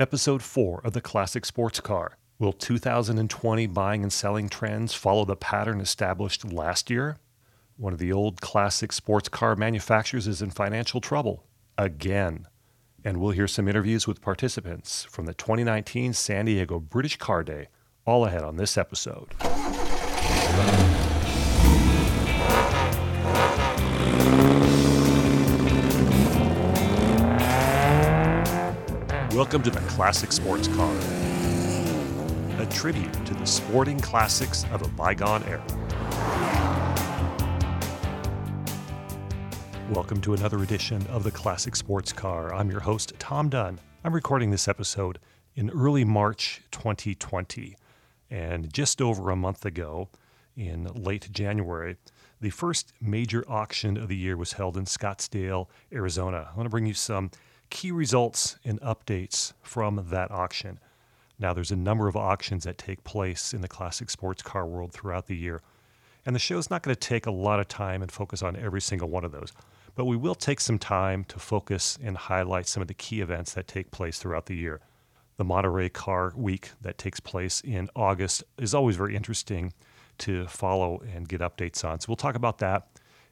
Episode 4 of the Classic Sports Car. Will 2020 buying and selling trends follow the pattern established last year? One of the old classic sports car manufacturers is in financial trouble again. And we'll hear some interviews with participants from the 2019 San Diego British Car Day, all ahead on this episode. Welcome to the Classic Sports Car, a tribute to the sporting classics of a bygone era. Welcome to another edition of the Classic Sports Car. I'm your host, Tom Dunn. I'm recording this episode in early March 2020. And just over a month ago, in late January, the first major auction of the year was held in Scottsdale, Arizona. I want to bring you some key results and updates from that auction. Now, there's a number of auctions that take place in the classic sports car world throughout the year. And the show's not going to take a lot of time and focus on every single one of those. But we will take some time to focus and highlight some of the key events that take place throughout the year. The Monterey Car Week that takes place in August is always very interesting to follow and get updates on. So we'll talk about that.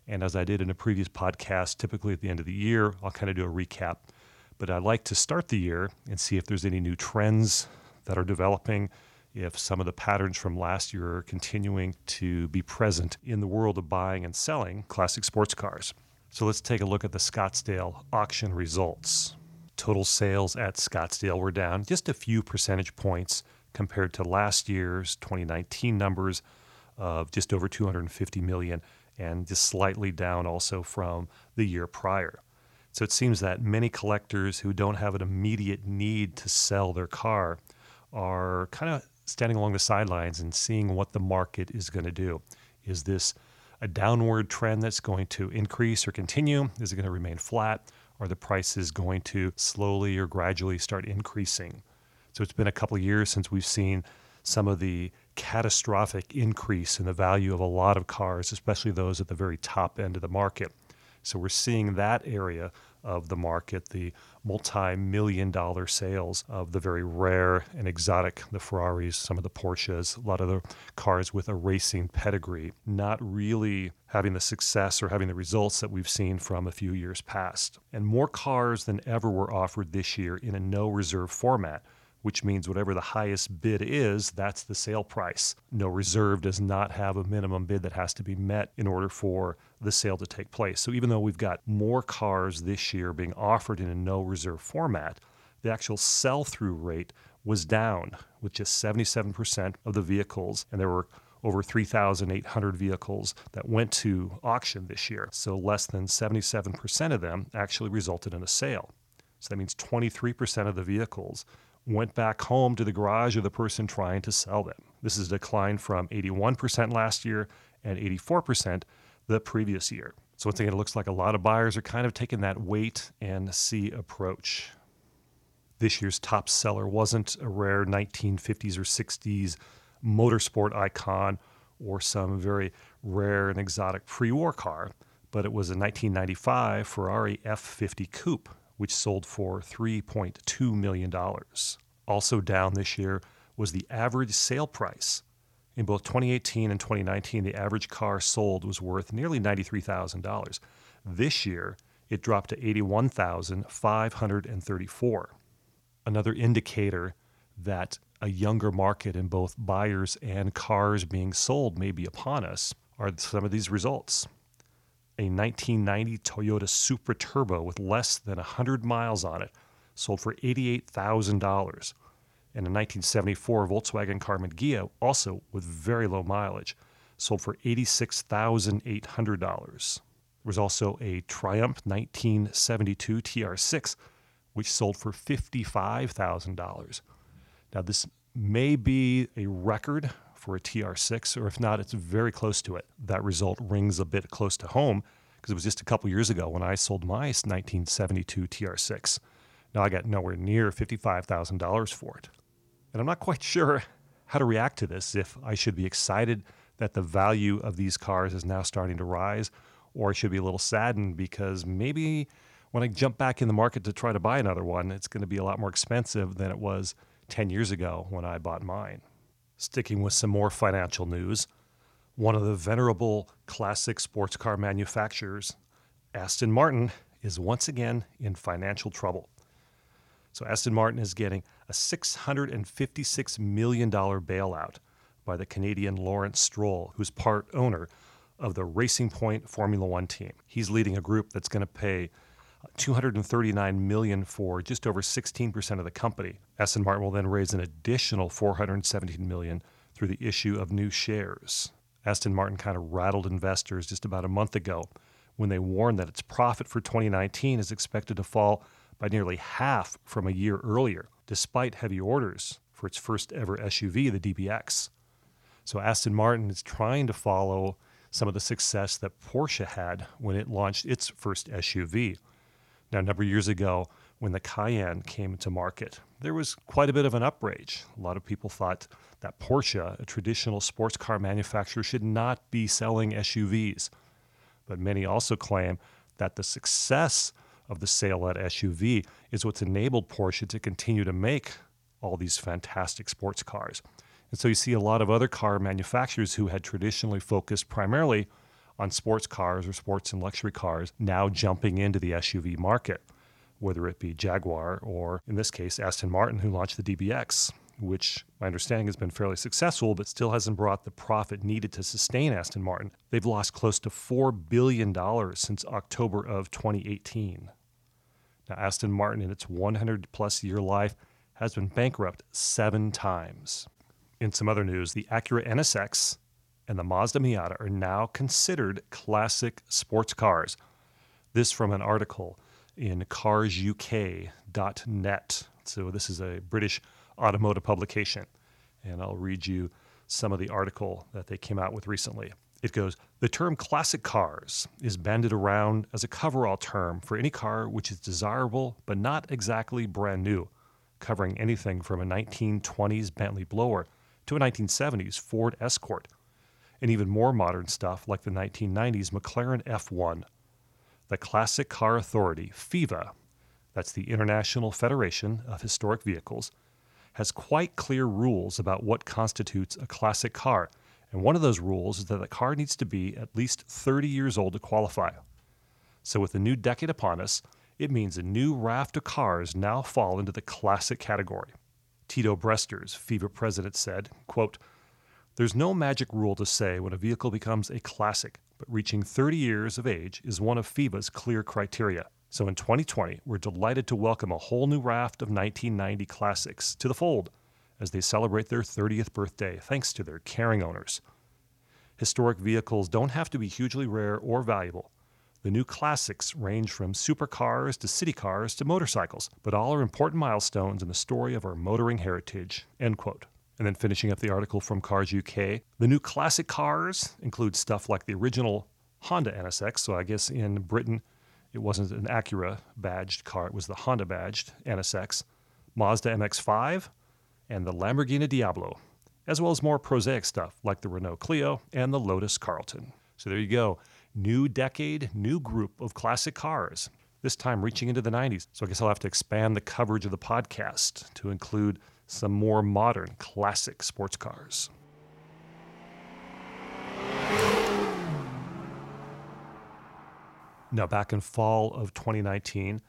And as I did in a previous podcast, typically at the end of the year, I'll kind of do a recap but I'd like to start the year and see if there's any new trends that are developing, if some of the patterns from last year are continuing to be present in the world of buying and selling classic sports cars. So let's take a look at the Scottsdale auction results. Total sales at Scottsdale were down just a few percentage points compared to last year's 2019 numbers of just over 250 million and just slightly down also from the year prior. So it seems that many collectors who don't have an immediate need to sell their car are kind of standing along the sidelines and seeing what the market is going to do. Is this a downward trend that's going to increase or continue? Is it going to remain flat? Are the prices going to slowly or gradually start increasing? So it's been a couple years since we've seen some of the catastrophic increase in the value of a lot of cars, especially those at the very top end of the market. So we're seeing that area of the market, the multi million dollar sales of the very rare and exotic, the Ferraris, some of the Porsches, a lot of the cars with a racing pedigree, not really having the success or having the results that we've seen from a few years past. And more cars than ever were offered this year in a no reserve format which means whatever the highest bid is, that's the sale price. No reserve does not have a minimum bid that has to be met in order for the sale to take place. So even though we've got more cars this year being offered in a no reserve format, the actual sell through rate was down with just 77% of the vehicles, and there were over 3,800 vehicles that went to auction this year. So less than 77% of them actually resulted in a sale. So that means 23% of the vehicles went back home to the garage of the person trying to sell them. This is a decline from 81% last year and 84% the previous year. So, once again, it looks like a lot of buyers are kind of taking that wait and see approach. This year's top seller wasn't a rare 1950s or 60s motorsport icon or some very rare and exotic pre war car, but it was a 1995 Ferrari F50 Coupe which sold for $3.2 million. Also down this year was the average sale price. In both 2018 and 2019, the average car sold was worth nearly $93,000. This year, it dropped to 81,534. Another indicator that a younger market in both buyers and cars being sold may be upon us are some of these results a 1990 Toyota Supra Turbo with less than 100 miles on it sold for $88,000. And a 1974 Volkswagen Karmann Ghia, also with very low mileage, sold for $86,800. There was also a Triumph 1972 TR6, which sold for $55,000. Now, this may be a record for a TR6, or if not, it's very close to it. That result rings a bit close to home because it was just a couple years ago when I sold my 1972 TR6. Now I got nowhere near $55,000 for it. And I'm not quite sure how to react to this, if I should be excited that the value of these cars is now starting to rise, or I should be a little saddened because maybe when I jump back in the market to try to buy another one, it's going to be a lot more expensive than it was 10 years ago when I bought mine. Sticking with some more financial news, one of the venerable classic sports car manufacturers, Aston Martin, is once again in financial trouble. So Aston Martin is getting a $656 million bailout by the Canadian Lawrence Stroll, who's part owner of the Racing Point Formula One team. He's leading a group that's going to pay 239 million for just over 16% of the company. Aston Martin will then raise an additional 417 million through the issue of new shares. Aston Martin kind of rattled investors just about a month ago when they warned that its profit for 2019 is expected to fall by nearly half from a year earlier, despite heavy orders for its first ever SUV, the DBX. So Aston Martin is trying to follow some of the success that Porsche had when it launched its first SUV. Now, a number of years ago, when the Cayenne came to market, there was quite a bit of an outrage. A lot of people thought that Porsche, a traditional sports car manufacturer, should not be selling SUVs. But many also claim that the success of the Salette SUV is what's enabled Porsche to continue to make all these fantastic sports cars. And so you see a lot of other car manufacturers who had traditionally focused primarily on sports cars or sports and luxury cars now jumping into the SUV market, whether it be Jaguar or, in this case, Aston Martin, who launched the DBX, which my understanding has been fairly successful, but still hasn't brought the profit needed to sustain Aston Martin. They've lost close to $4 billion since October of 2018. Now, Aston Martin, in its 100 plus year life, has been bankrupt seven times. In some other news, the Acura NSX and the Mazda Miata are now considered classic sports cars. This from an article in carsuk.net. So, this is a British automotive publication. And I'll read you some of the article that they came out with recently. It goes The term classic cars is bandied around as a coverall term for any car which is desirable but not exactly brand new, covering anything from a 1920s Bentley blower to a 1970s Ford Escort and even more modern stuff like the 1990s McLaren F1. The Classic Car Authority, FIVA, that's the International Federation of Historic Vehicles, has quite clear rules about what constitutes a classic car. And one of those rules is that the car needs to be at least 30 years old to qualify. So, with the new decade upon us, it means a new raft of cars now fall into the classic category. Tiddo Bresters, FIVA president, said, quote, there's no magic rule to say when a vehicle becomes a classic, but reaching 30 years of age is one of FIVA's clear criteria. So in 2020, we're delighted to welcome a whole new raft of 1990 classics to the fold as they celebrate their 30th birthday thanks to their caring owners. Historic vehicles don't have to be hugely rare or valuable. The new classics range from supercars to city cars to motorcycles, but all are important milestones in the story of our motoring heritage. End quote. And then finishing up the article from Cars UK, the new classic cars include stuff like the original Honda NSX. So I guess in Britain, it wasn't an Acura badged car, it was the Honda badged NSX, Mazda MX5, and the Lamborghini Diablo, as well as more prosaic stuff like the Renault Clio and the Lotus Carlton. So there you go. New decade, new group of classic cars, this time reaching into the 90s. So I guess I'll have to expand the coverage of the podcast to include some more modern classic sports cars. Now, back in fall of 2019,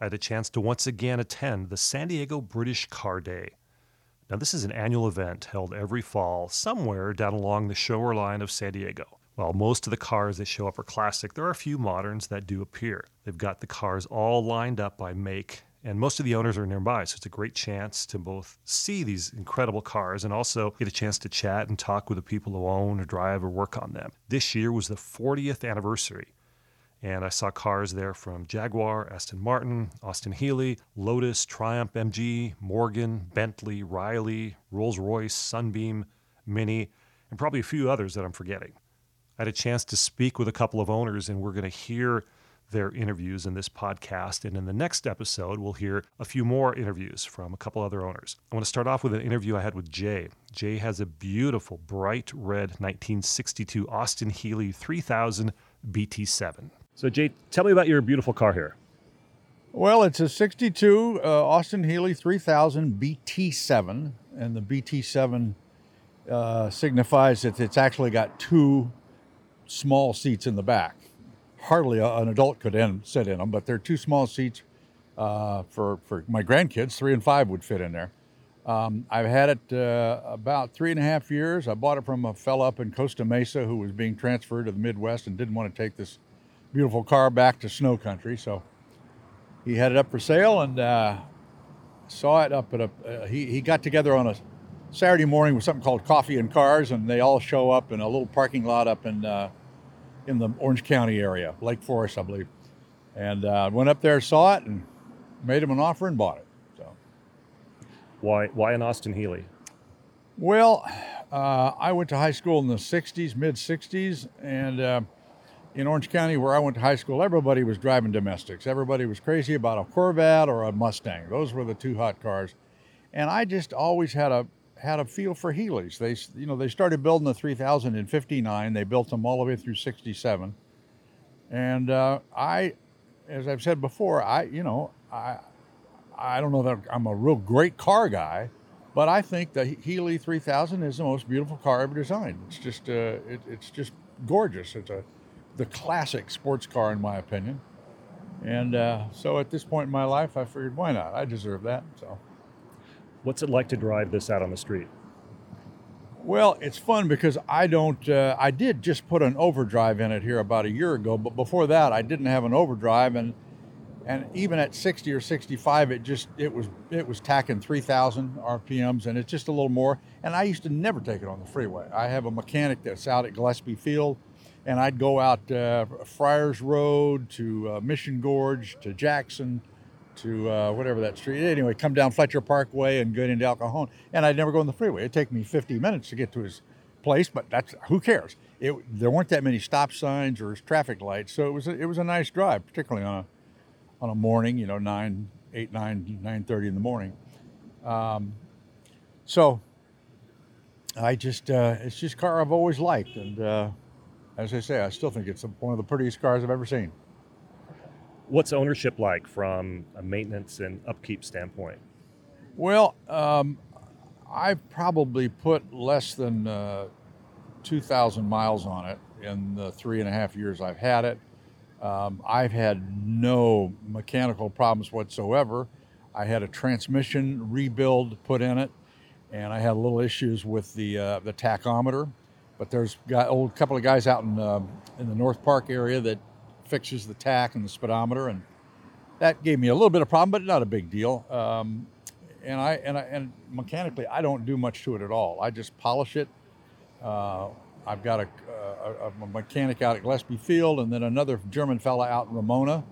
I had a chance to once again attend the San Diego British Car Day. Now, this is an annual event held every fall somewhere down along the shoreline of San Diego. While most of the cars that show up are classic, there are a few moderns that do appear. They've got the cars all lined up by make and most of the owners are nearby. So it's a great chance to both see these incredible cars and also get a chance to chat and talk with the people who own or drive or work on them. This year was the 40th anniversary. And I saw cars there from Jaguar, Aston Martin, Austin Healey, Lotus, Triumph MG, Morgan, Bentley, Riley, Rolls Royce, Sunbeam, Mini, and probably a few others that I'm forgetting. I had a chance to speak with a couple of owners, and we're going to hear their interviews in this podcast. And in the next episode, we'll hear a few more interviews from a couple other owners. I want to start off with an interview I had with Jay. Jay has a beautiful, bright red 1962 Austin Healey 3000 BT7. So, Jay, tell me about your beautiful car here. Well, it's a 62 uh, Austin Healey 3000 BT7, and the BT7 uh, signifies that it's actually got two small seats in the back. Hardly a, an adult could in, sit in them, but they're two small seats uh, for, for my grandkids. Three and five would fit in there. Um, I've had it uh, about three and a half years. I bought it from a fellow up in Costa Mesa who was being transferred to the Midwest and didn't want to take this beautiful car back to snow country. So he had it up for sale and uh, saw it up at a. Uh, he, he got together on a Saturday morning with something called Coffee and Cars, and they all show up in a little parking lot up in uh, in the Orange County area, Lake Forest, I believe. And uh, went up there, saw it, and made him an offer and bought it. Why, why in Austin Healey? Well, uh, I went to high school in the 60s, mid 60s, and uh, in Orange County, where I went to high school, everybody was driving domestics. Everybody was crazy about a Corvette or a Mustang. Those were the two hot cars. And I just always had a had a feel for Healeys. They, you know, they started building the 3000 in 59. They built them all the way through 67. And uh, I, as I've said before, I, you know, I, I don't know that I'm a real great car guy, but I think the Healey 3000 is the most beautiful car ever designed. It's just, uh, it, it's just gorgeous. It's a, the classic sports car, in my opinion. And uh, so at this point in my life, I figured, why not? I deserve that. So, what's it like to drive this out on the street? Well, it's fun because I don't. Uh, I did just put an overdrive in it here about a year ago, but before that, I didn't have an overdrive, and and even at 60 or 65 it just it was it was tacking 3000 rpms and it's just a little more and i used to never take it on the freeway i have a mechanic that's out at gillespie field and i'd go out uh, friars road to uh, mission gorge to jackson to uh, whatever that street anyway come down fletcher parkway and get into el cajon and i'd never go on the freeway it'd take me 50 minutes to get to his place but that's who cares it, there weren't that many stop signs or traffic lights so it was a, it was a nice drive particularly on a on a morning, you know, 9, 8, 9, 9.30 in the morning. Um, so I just, uh, it's just a car I've always liked. And uh, as I say, I still think it's one of the prettiest cars I've ever seen. What's ownership like from a maintenance and upkeep standpoint? Well, um, I've probably put less than uh, 2,000 miles on it in the three and a half years I've had it. Um, I've had no mechanical problems whatsoever. I had a transmission rebuild put in it, and I had a little issues with the uh, the tachometer. But there's got old couple of guys out in uh, in the North Park area that fixes the tach and the speedometer, and that gave me a little bit of problem, but not a big deal. Um, and I and I and mechanically, I don't do much to it at all. I just polish it. Uh, I've got a, a, a, mechanic out at Gillespie Field and then another German fella out in Ramona.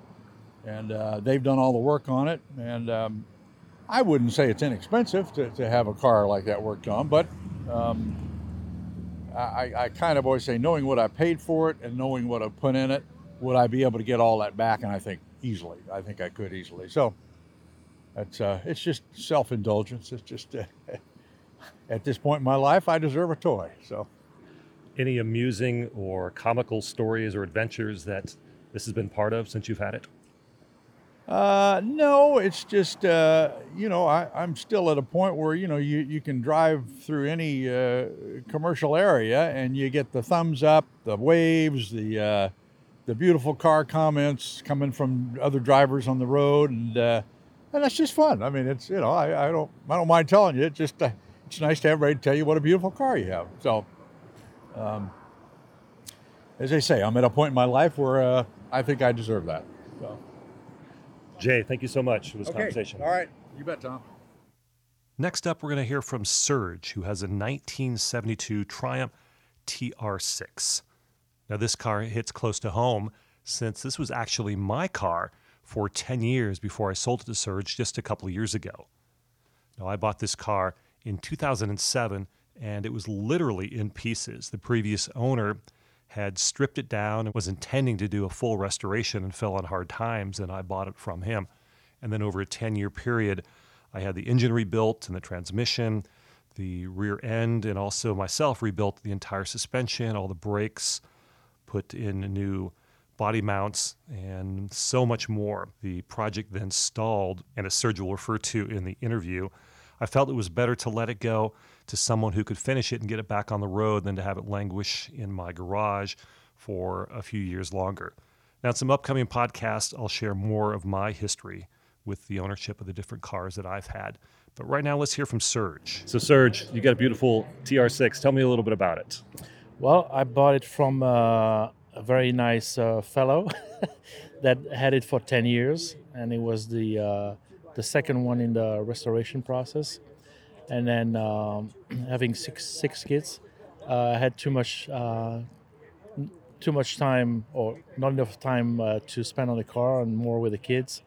And uh, they've done all the work on it. And um, I wouldn't say it's inexpensive to, to have a car like that worked on, but um, I, I kind of always say, knowing what I paid for it and knowing what I put in it, would I be able to get all that back? And I think easily. I think I could easily. So it's, uh, it's just self indulgence. It's just, uh, at this point in my life, I deserve a toy. So any amusing or comical stories or adventures that this has been part of since you've had it? Uh, no, it's just uh, you know I, I'm still at a point where you know you, you can drive through any uh, commercial area and you get the thumbs up, the waves, the uh, the beautiful car comments coming from other drivers on the road, and uh, and that's just fun. I mean, it's you know I, I don't I don't mind telling you. It's just uh, it's nice to have everybody tell you what a beautiful car you have. So um, as I say, I'm at a point in my life where uh, I think I deserve that. So. Jay, thank you so much for this okay. conversation. All right. You bet, Tom. Next up, we're going to hear from Serge, who has a 1972 Triumph TR6. Now, this car hits close to home since this was actually my car for 10 years before I sold it to Serge just a couple of years ago. Now, I bought this car in 2007 and it was literally in pieces. The previous owner had stripped it down and was intending to do a full restoration and fell on hard times, and I bought it from him. And then over a 10 year period, I had the engine rebuilt and the transmission, the rear end, and also myself rebuilt the entire suspension, all the brakes, put in new body mounts, and so much more. The project then stalled, and as Serge will refer to in the interview, I felt it was better to let it go to someone who could finish it and get it back on the road than to have it languish in my garage for a few years longer. Now, in some upcoming podcasts, I'll share more of my history with the ownership of the different cars that I've had. But right now, let's hear from Serge. So, Serge, you got a beautiful TR6. Tell me a little bit about it. Well, I bought it from uh, a very nice uh, fellow that had it for 10 years, and it was the uh, the second one in the restoration process. And then um, having six six kids, uh, I had too much uh, too much time or not enough time uh, to spend on the car and more with the kids.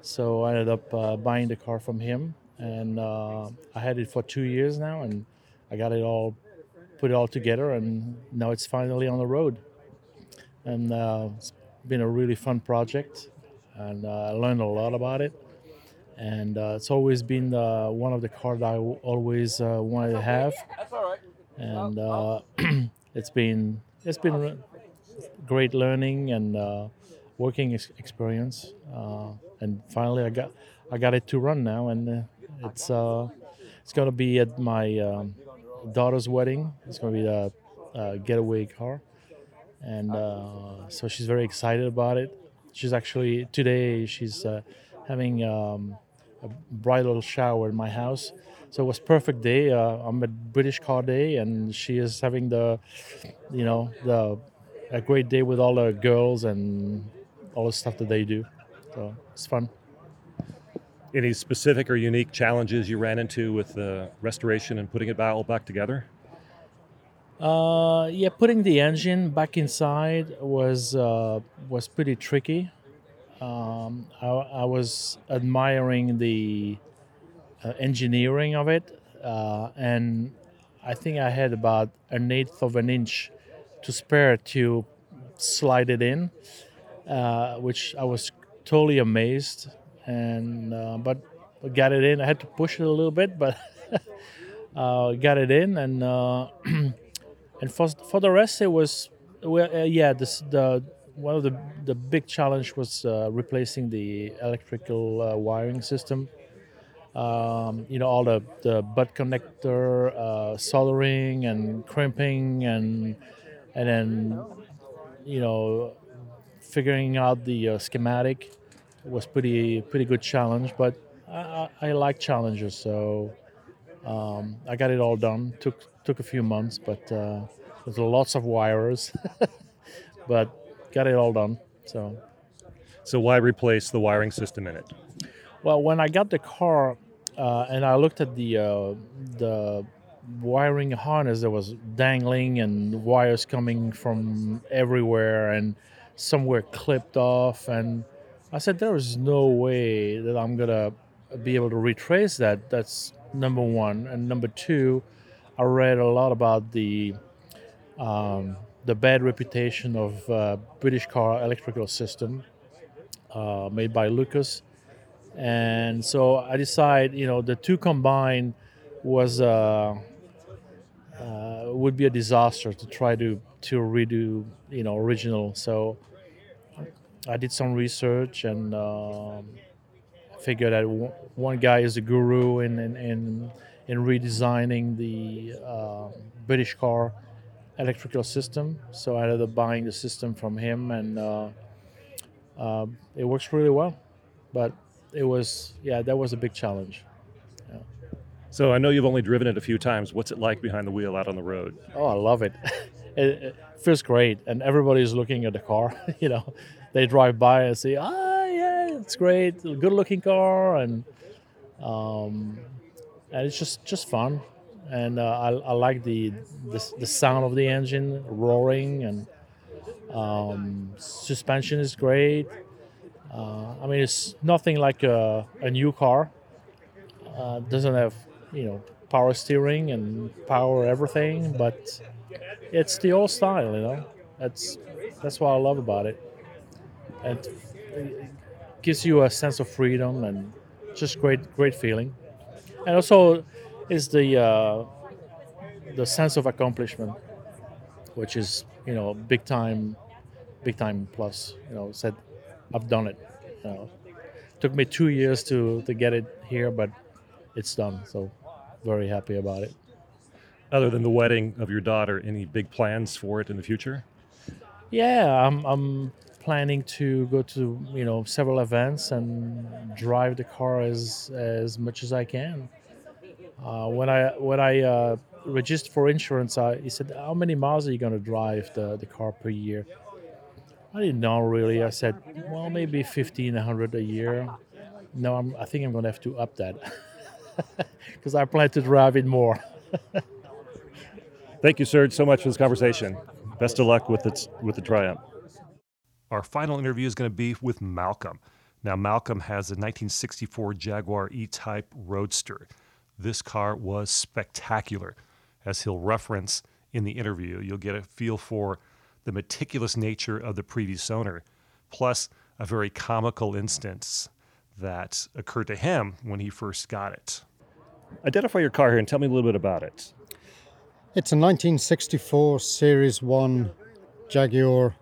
So I ended up buying the car from him, and I had it for two years now, and I got it all put it all together, and now it's finally on the road. And uh, it's been a really fun project, and uh, I learned a lot about it. And uh, it's always been uh, one of the cars I always uh, wanted to have. And uh, it's been it's been great learning and working ex- experience. and finally, I got I got it to run now, and it's it's gonna be at my um, daughter's wedding. It's going to be a, a getaway car, and uh, so she's very excited about it. She's actually today she's uh, having um, a bridal shower in my house. So it was perfect day. Uh, I'm at British Car Day, and she is having the, you know, the a great day with all the girls and all the stuff that they do. So it's fun. Any specific or unique challenges you ran into with the restoration and putting it all back together? Uh, yeah, putting the engine back inside was uh, was pretty tricky. Um, I, I, was admiring the uh, engineering of it, uh, and I think I had about an eighth of an inch to spare to slide it in, uh, which I was totally amazed and uh, but got it in. I had to push it a little bit, but uh, got it in, and uh, and for for the rest, it was well, uh, yeah. This the one of the the big challenge was uh, replacing the electrical uh, wiring system. Um, you know all the the butt connector soldering and crimping and and then you know figuring out the schematic was pretty pretty good challenge. But I, I like challenges, so um, I got it all done. took took a few months, but uh, there's lots of wires, but got it all done. So. So why replace the wiring system in it? Well, when I got the car uh, and I looked at the uh, the wiring harness that was dangling and wires coming from everywhere and somewhere clipped off and I said, there is no way that I'm going to be able to retrace that. That's number one. And number two, I read a lot about the um, the bad reputation of uh, British car electrical system uh, made by Lucas. And so I decided, you know, the two combined was uh, uh would be a disaster to try to to redo, you know, original. So I did some research and um, figured that w- one guy is a guru in in, in, in redesigning the uh, British car electrical system. So I ended up buying the system from him, and uh, uh, it works really well. But it was yeah, that was a big challenge. Yeah. So I know you've only driven it a few times. What's it like behind the wheel out on the road? Oh, I love it. it, it feels great, and everybody's looking at the car. you know, they drive by and say, "Ah, yeah, it's great, good looking car," and um, and it's just just fun. And uh, I, I like the, the, the sound of the engine roaring, and um, suspension is great. Uh, I mean, it's nothing like a, a new car. Uh, doesn't have you know power steering and power everything, but it's the old style. You know, that's that's what I love about it it gives you a sense of freedom and just great great feeling and also is the uh, the sense of accomplishment which is you know big time big time plus. You know, said I've done it. You know, took me two years to to get it here, but it's done. So very happy about it. Other than the wedding of your daughter, any big plans for it in the future? Yeah, I'm, I'm planning to go to you know several events and drive the car as as much as I can. Uh, when I when I uh, registered for insurance, I, he said, "How many miles are you going to drive the, the car per year?" I didn't know really. I said, "Well, maybe 1500 a year." No, I'm, I think I'm going to have to up that because I plan to drive it more. Thank you, Serge, so much for this conversation. Best of luck with its with the Triumph. Our final interview is going to be with Malcolm. Now, Malcolm has a 1964 Jaguar E-Type Roadster. This car was spectacular, as he'll reference in the interview. You'll get a feel for the meticulous nature of the previous owner, plus a very comical instance that occurred to him when he first got it. Identify your car here and tell me a little bit about it. It's a 1964 Series 1 Jaguar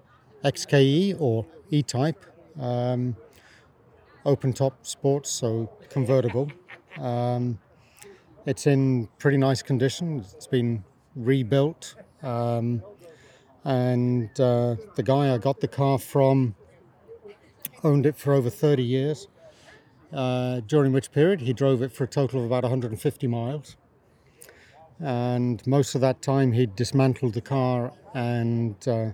XKE or E Type. Um, open top sports, so convertible. Um, it's in pretty nice condition. It's been rebuilt. Um, and uh, the guy I got the car from owned it for over 30 years, uh, during which period he drove it for a total of about 150 miles and most of that time he dismantled the car and uh,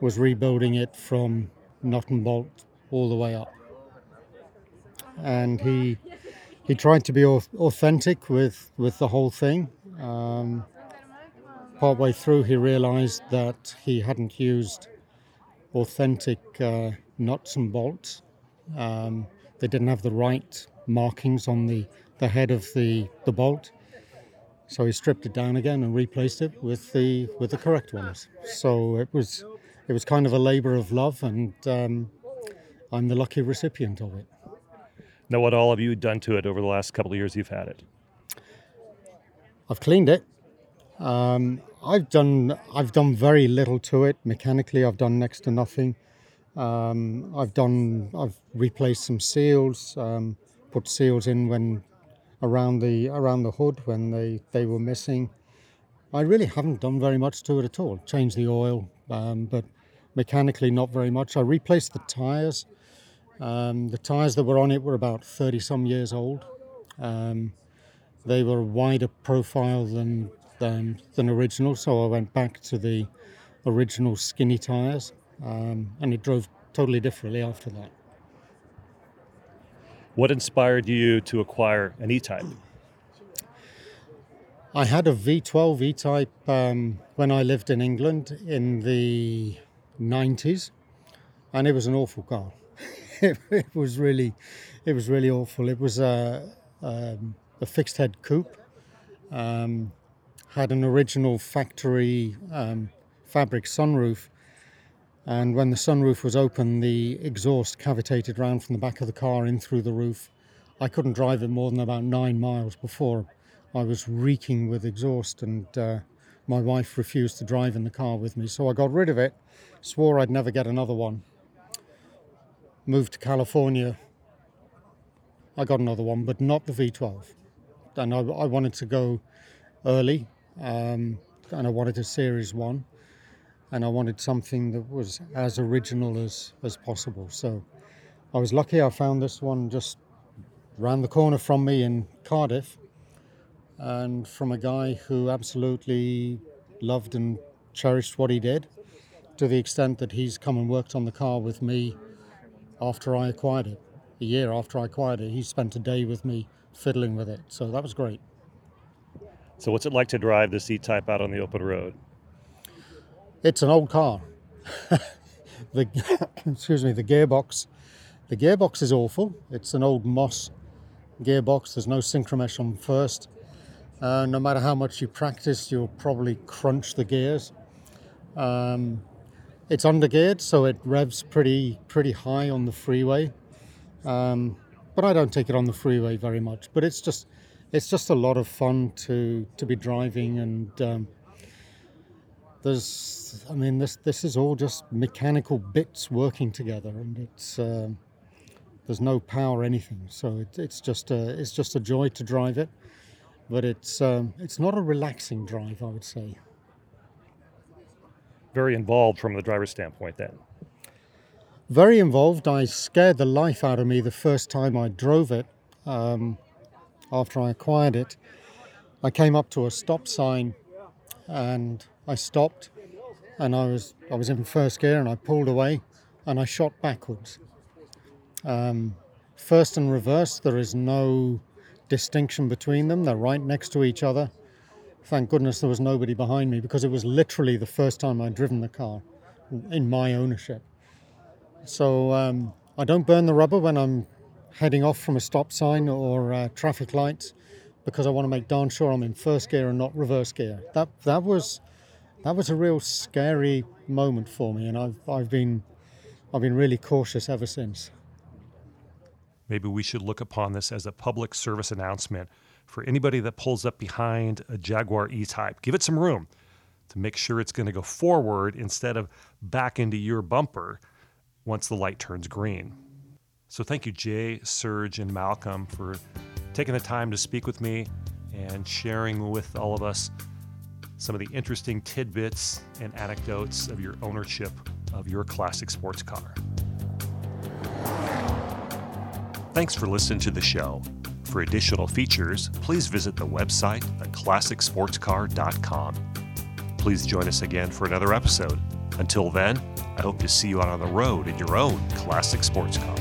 was rebuilding it from nut and bolt all the way up. And he he tried to be authentic with with the whole thing. Um, partway through, he realised that he hadn't used authentic uh, nuts and bolts. Um, they didn't have the right markings on the, the head of the, the bolt so he stripped it down again and replaced it with the with the correct ones. So it was it was kind of a labour of love, and um, I'm the lucky recipient of it. Now, what all have you done to it over the last couple of years you've had it? I've cleaned it. Um, I've done I've done very little to it mechanically. I've done next to nothing. Um, I've done I've replaced some seals, um, put seals in when around the around the hood when they, they were missing. I really haven't done very much to it at all. Changed the oil, um, but mechanically not very much. I replaced the tyres. Um, the tyres that were on it were about 30 some years old. Um, they were a wider profile than, than, than original, so I went back to the original skinny tyres, um, and it drove totally differently after that. What inspired you to acquire an E-Type? I had a V12 E-Type um, when I lived in England in the 90s, and it was an awful car. it, it, was really, it was really awful. It was a, um, a fixed head coupe, um, had an original factory um, fabric sunroof, and when the sunroof was open, the exhaust cavitated round from the back of the car in through the roof. I couldn't drive it more than about nine miles before I was reeking with exhaust, and uh, my wife refused to drive in the car with me. So I got rid of it, swore I'd never get another one. Moved to California. I got another one, but not the V12. And I, I wanted to go early, um, and I wanted a Series 1 and I wanted something that was as original as, as possible. So I was lucky I found this one just round the corner from me in Cardiff and from a guy who absolutely loved and cherished what he did to the extent that he's come and worked on the car with me after I acquired it. A year after I acquired it, he spent a day with me fiddling with it. So that was great. So, what's it like to drive the C type out on the open road? It's an old car. the excuse me, the gearbox. The gearbox is awful. It's an old Moss gearbox. There's no synchromesh on first. Uh, no matter how much you practice, you'll probably crunch the gears. Um, it's undergeared, so it revs pretty pretty high on the freeway. Um, but I don't take it on the freeway very much. But it's just it's just a lot of fun to to be driving and um, there's, I mean, this this is all just mechanical bits working together, and it's um, there's no power or anything. So it, it's just a it's just a joy to drive it, but it's um, it's not a relaxing drive, I would say. Very involved from the driver's standpoint, then. Very involved. I scared the life out of me the first time I drove it. Um, after I acquired it, I came up to a stop sign, and I stopped, and I was I was in first gear, and I pulled away, and I shot backwards. Um, first and reverse, there is no distinction between them. They're right next to each other. Thank goodness there was nobody behind me because it was literally the first time I'd driven the car in my ownership. So um, I don't burn the rubber when I'm heading off from a stop sign or uh, traffic lights because I want to make darn sure I'm in first gear and not reverse gear. That that was that was a real scary moment for me, and I've I've been I've been really cautious ever since. Maybe we should look upon this as a public service announcement for anybody that pulls up behind a Jaguar E-Type. Give it some room to make sure it's going to go forward instead of back into your bumper once the light turns green. So thank you, Jay, Serge, and Malcolm for taking the time to speak with me and sharing with all of us some of the interesting tidbits and anecdotes of your ownership of your classic sports car. Thanks for listening to the show. For additional features, please visit the website at classicsportscar.com. Please join us again for another episode. Until then, I hope to see you out on the road in your own classic sports car.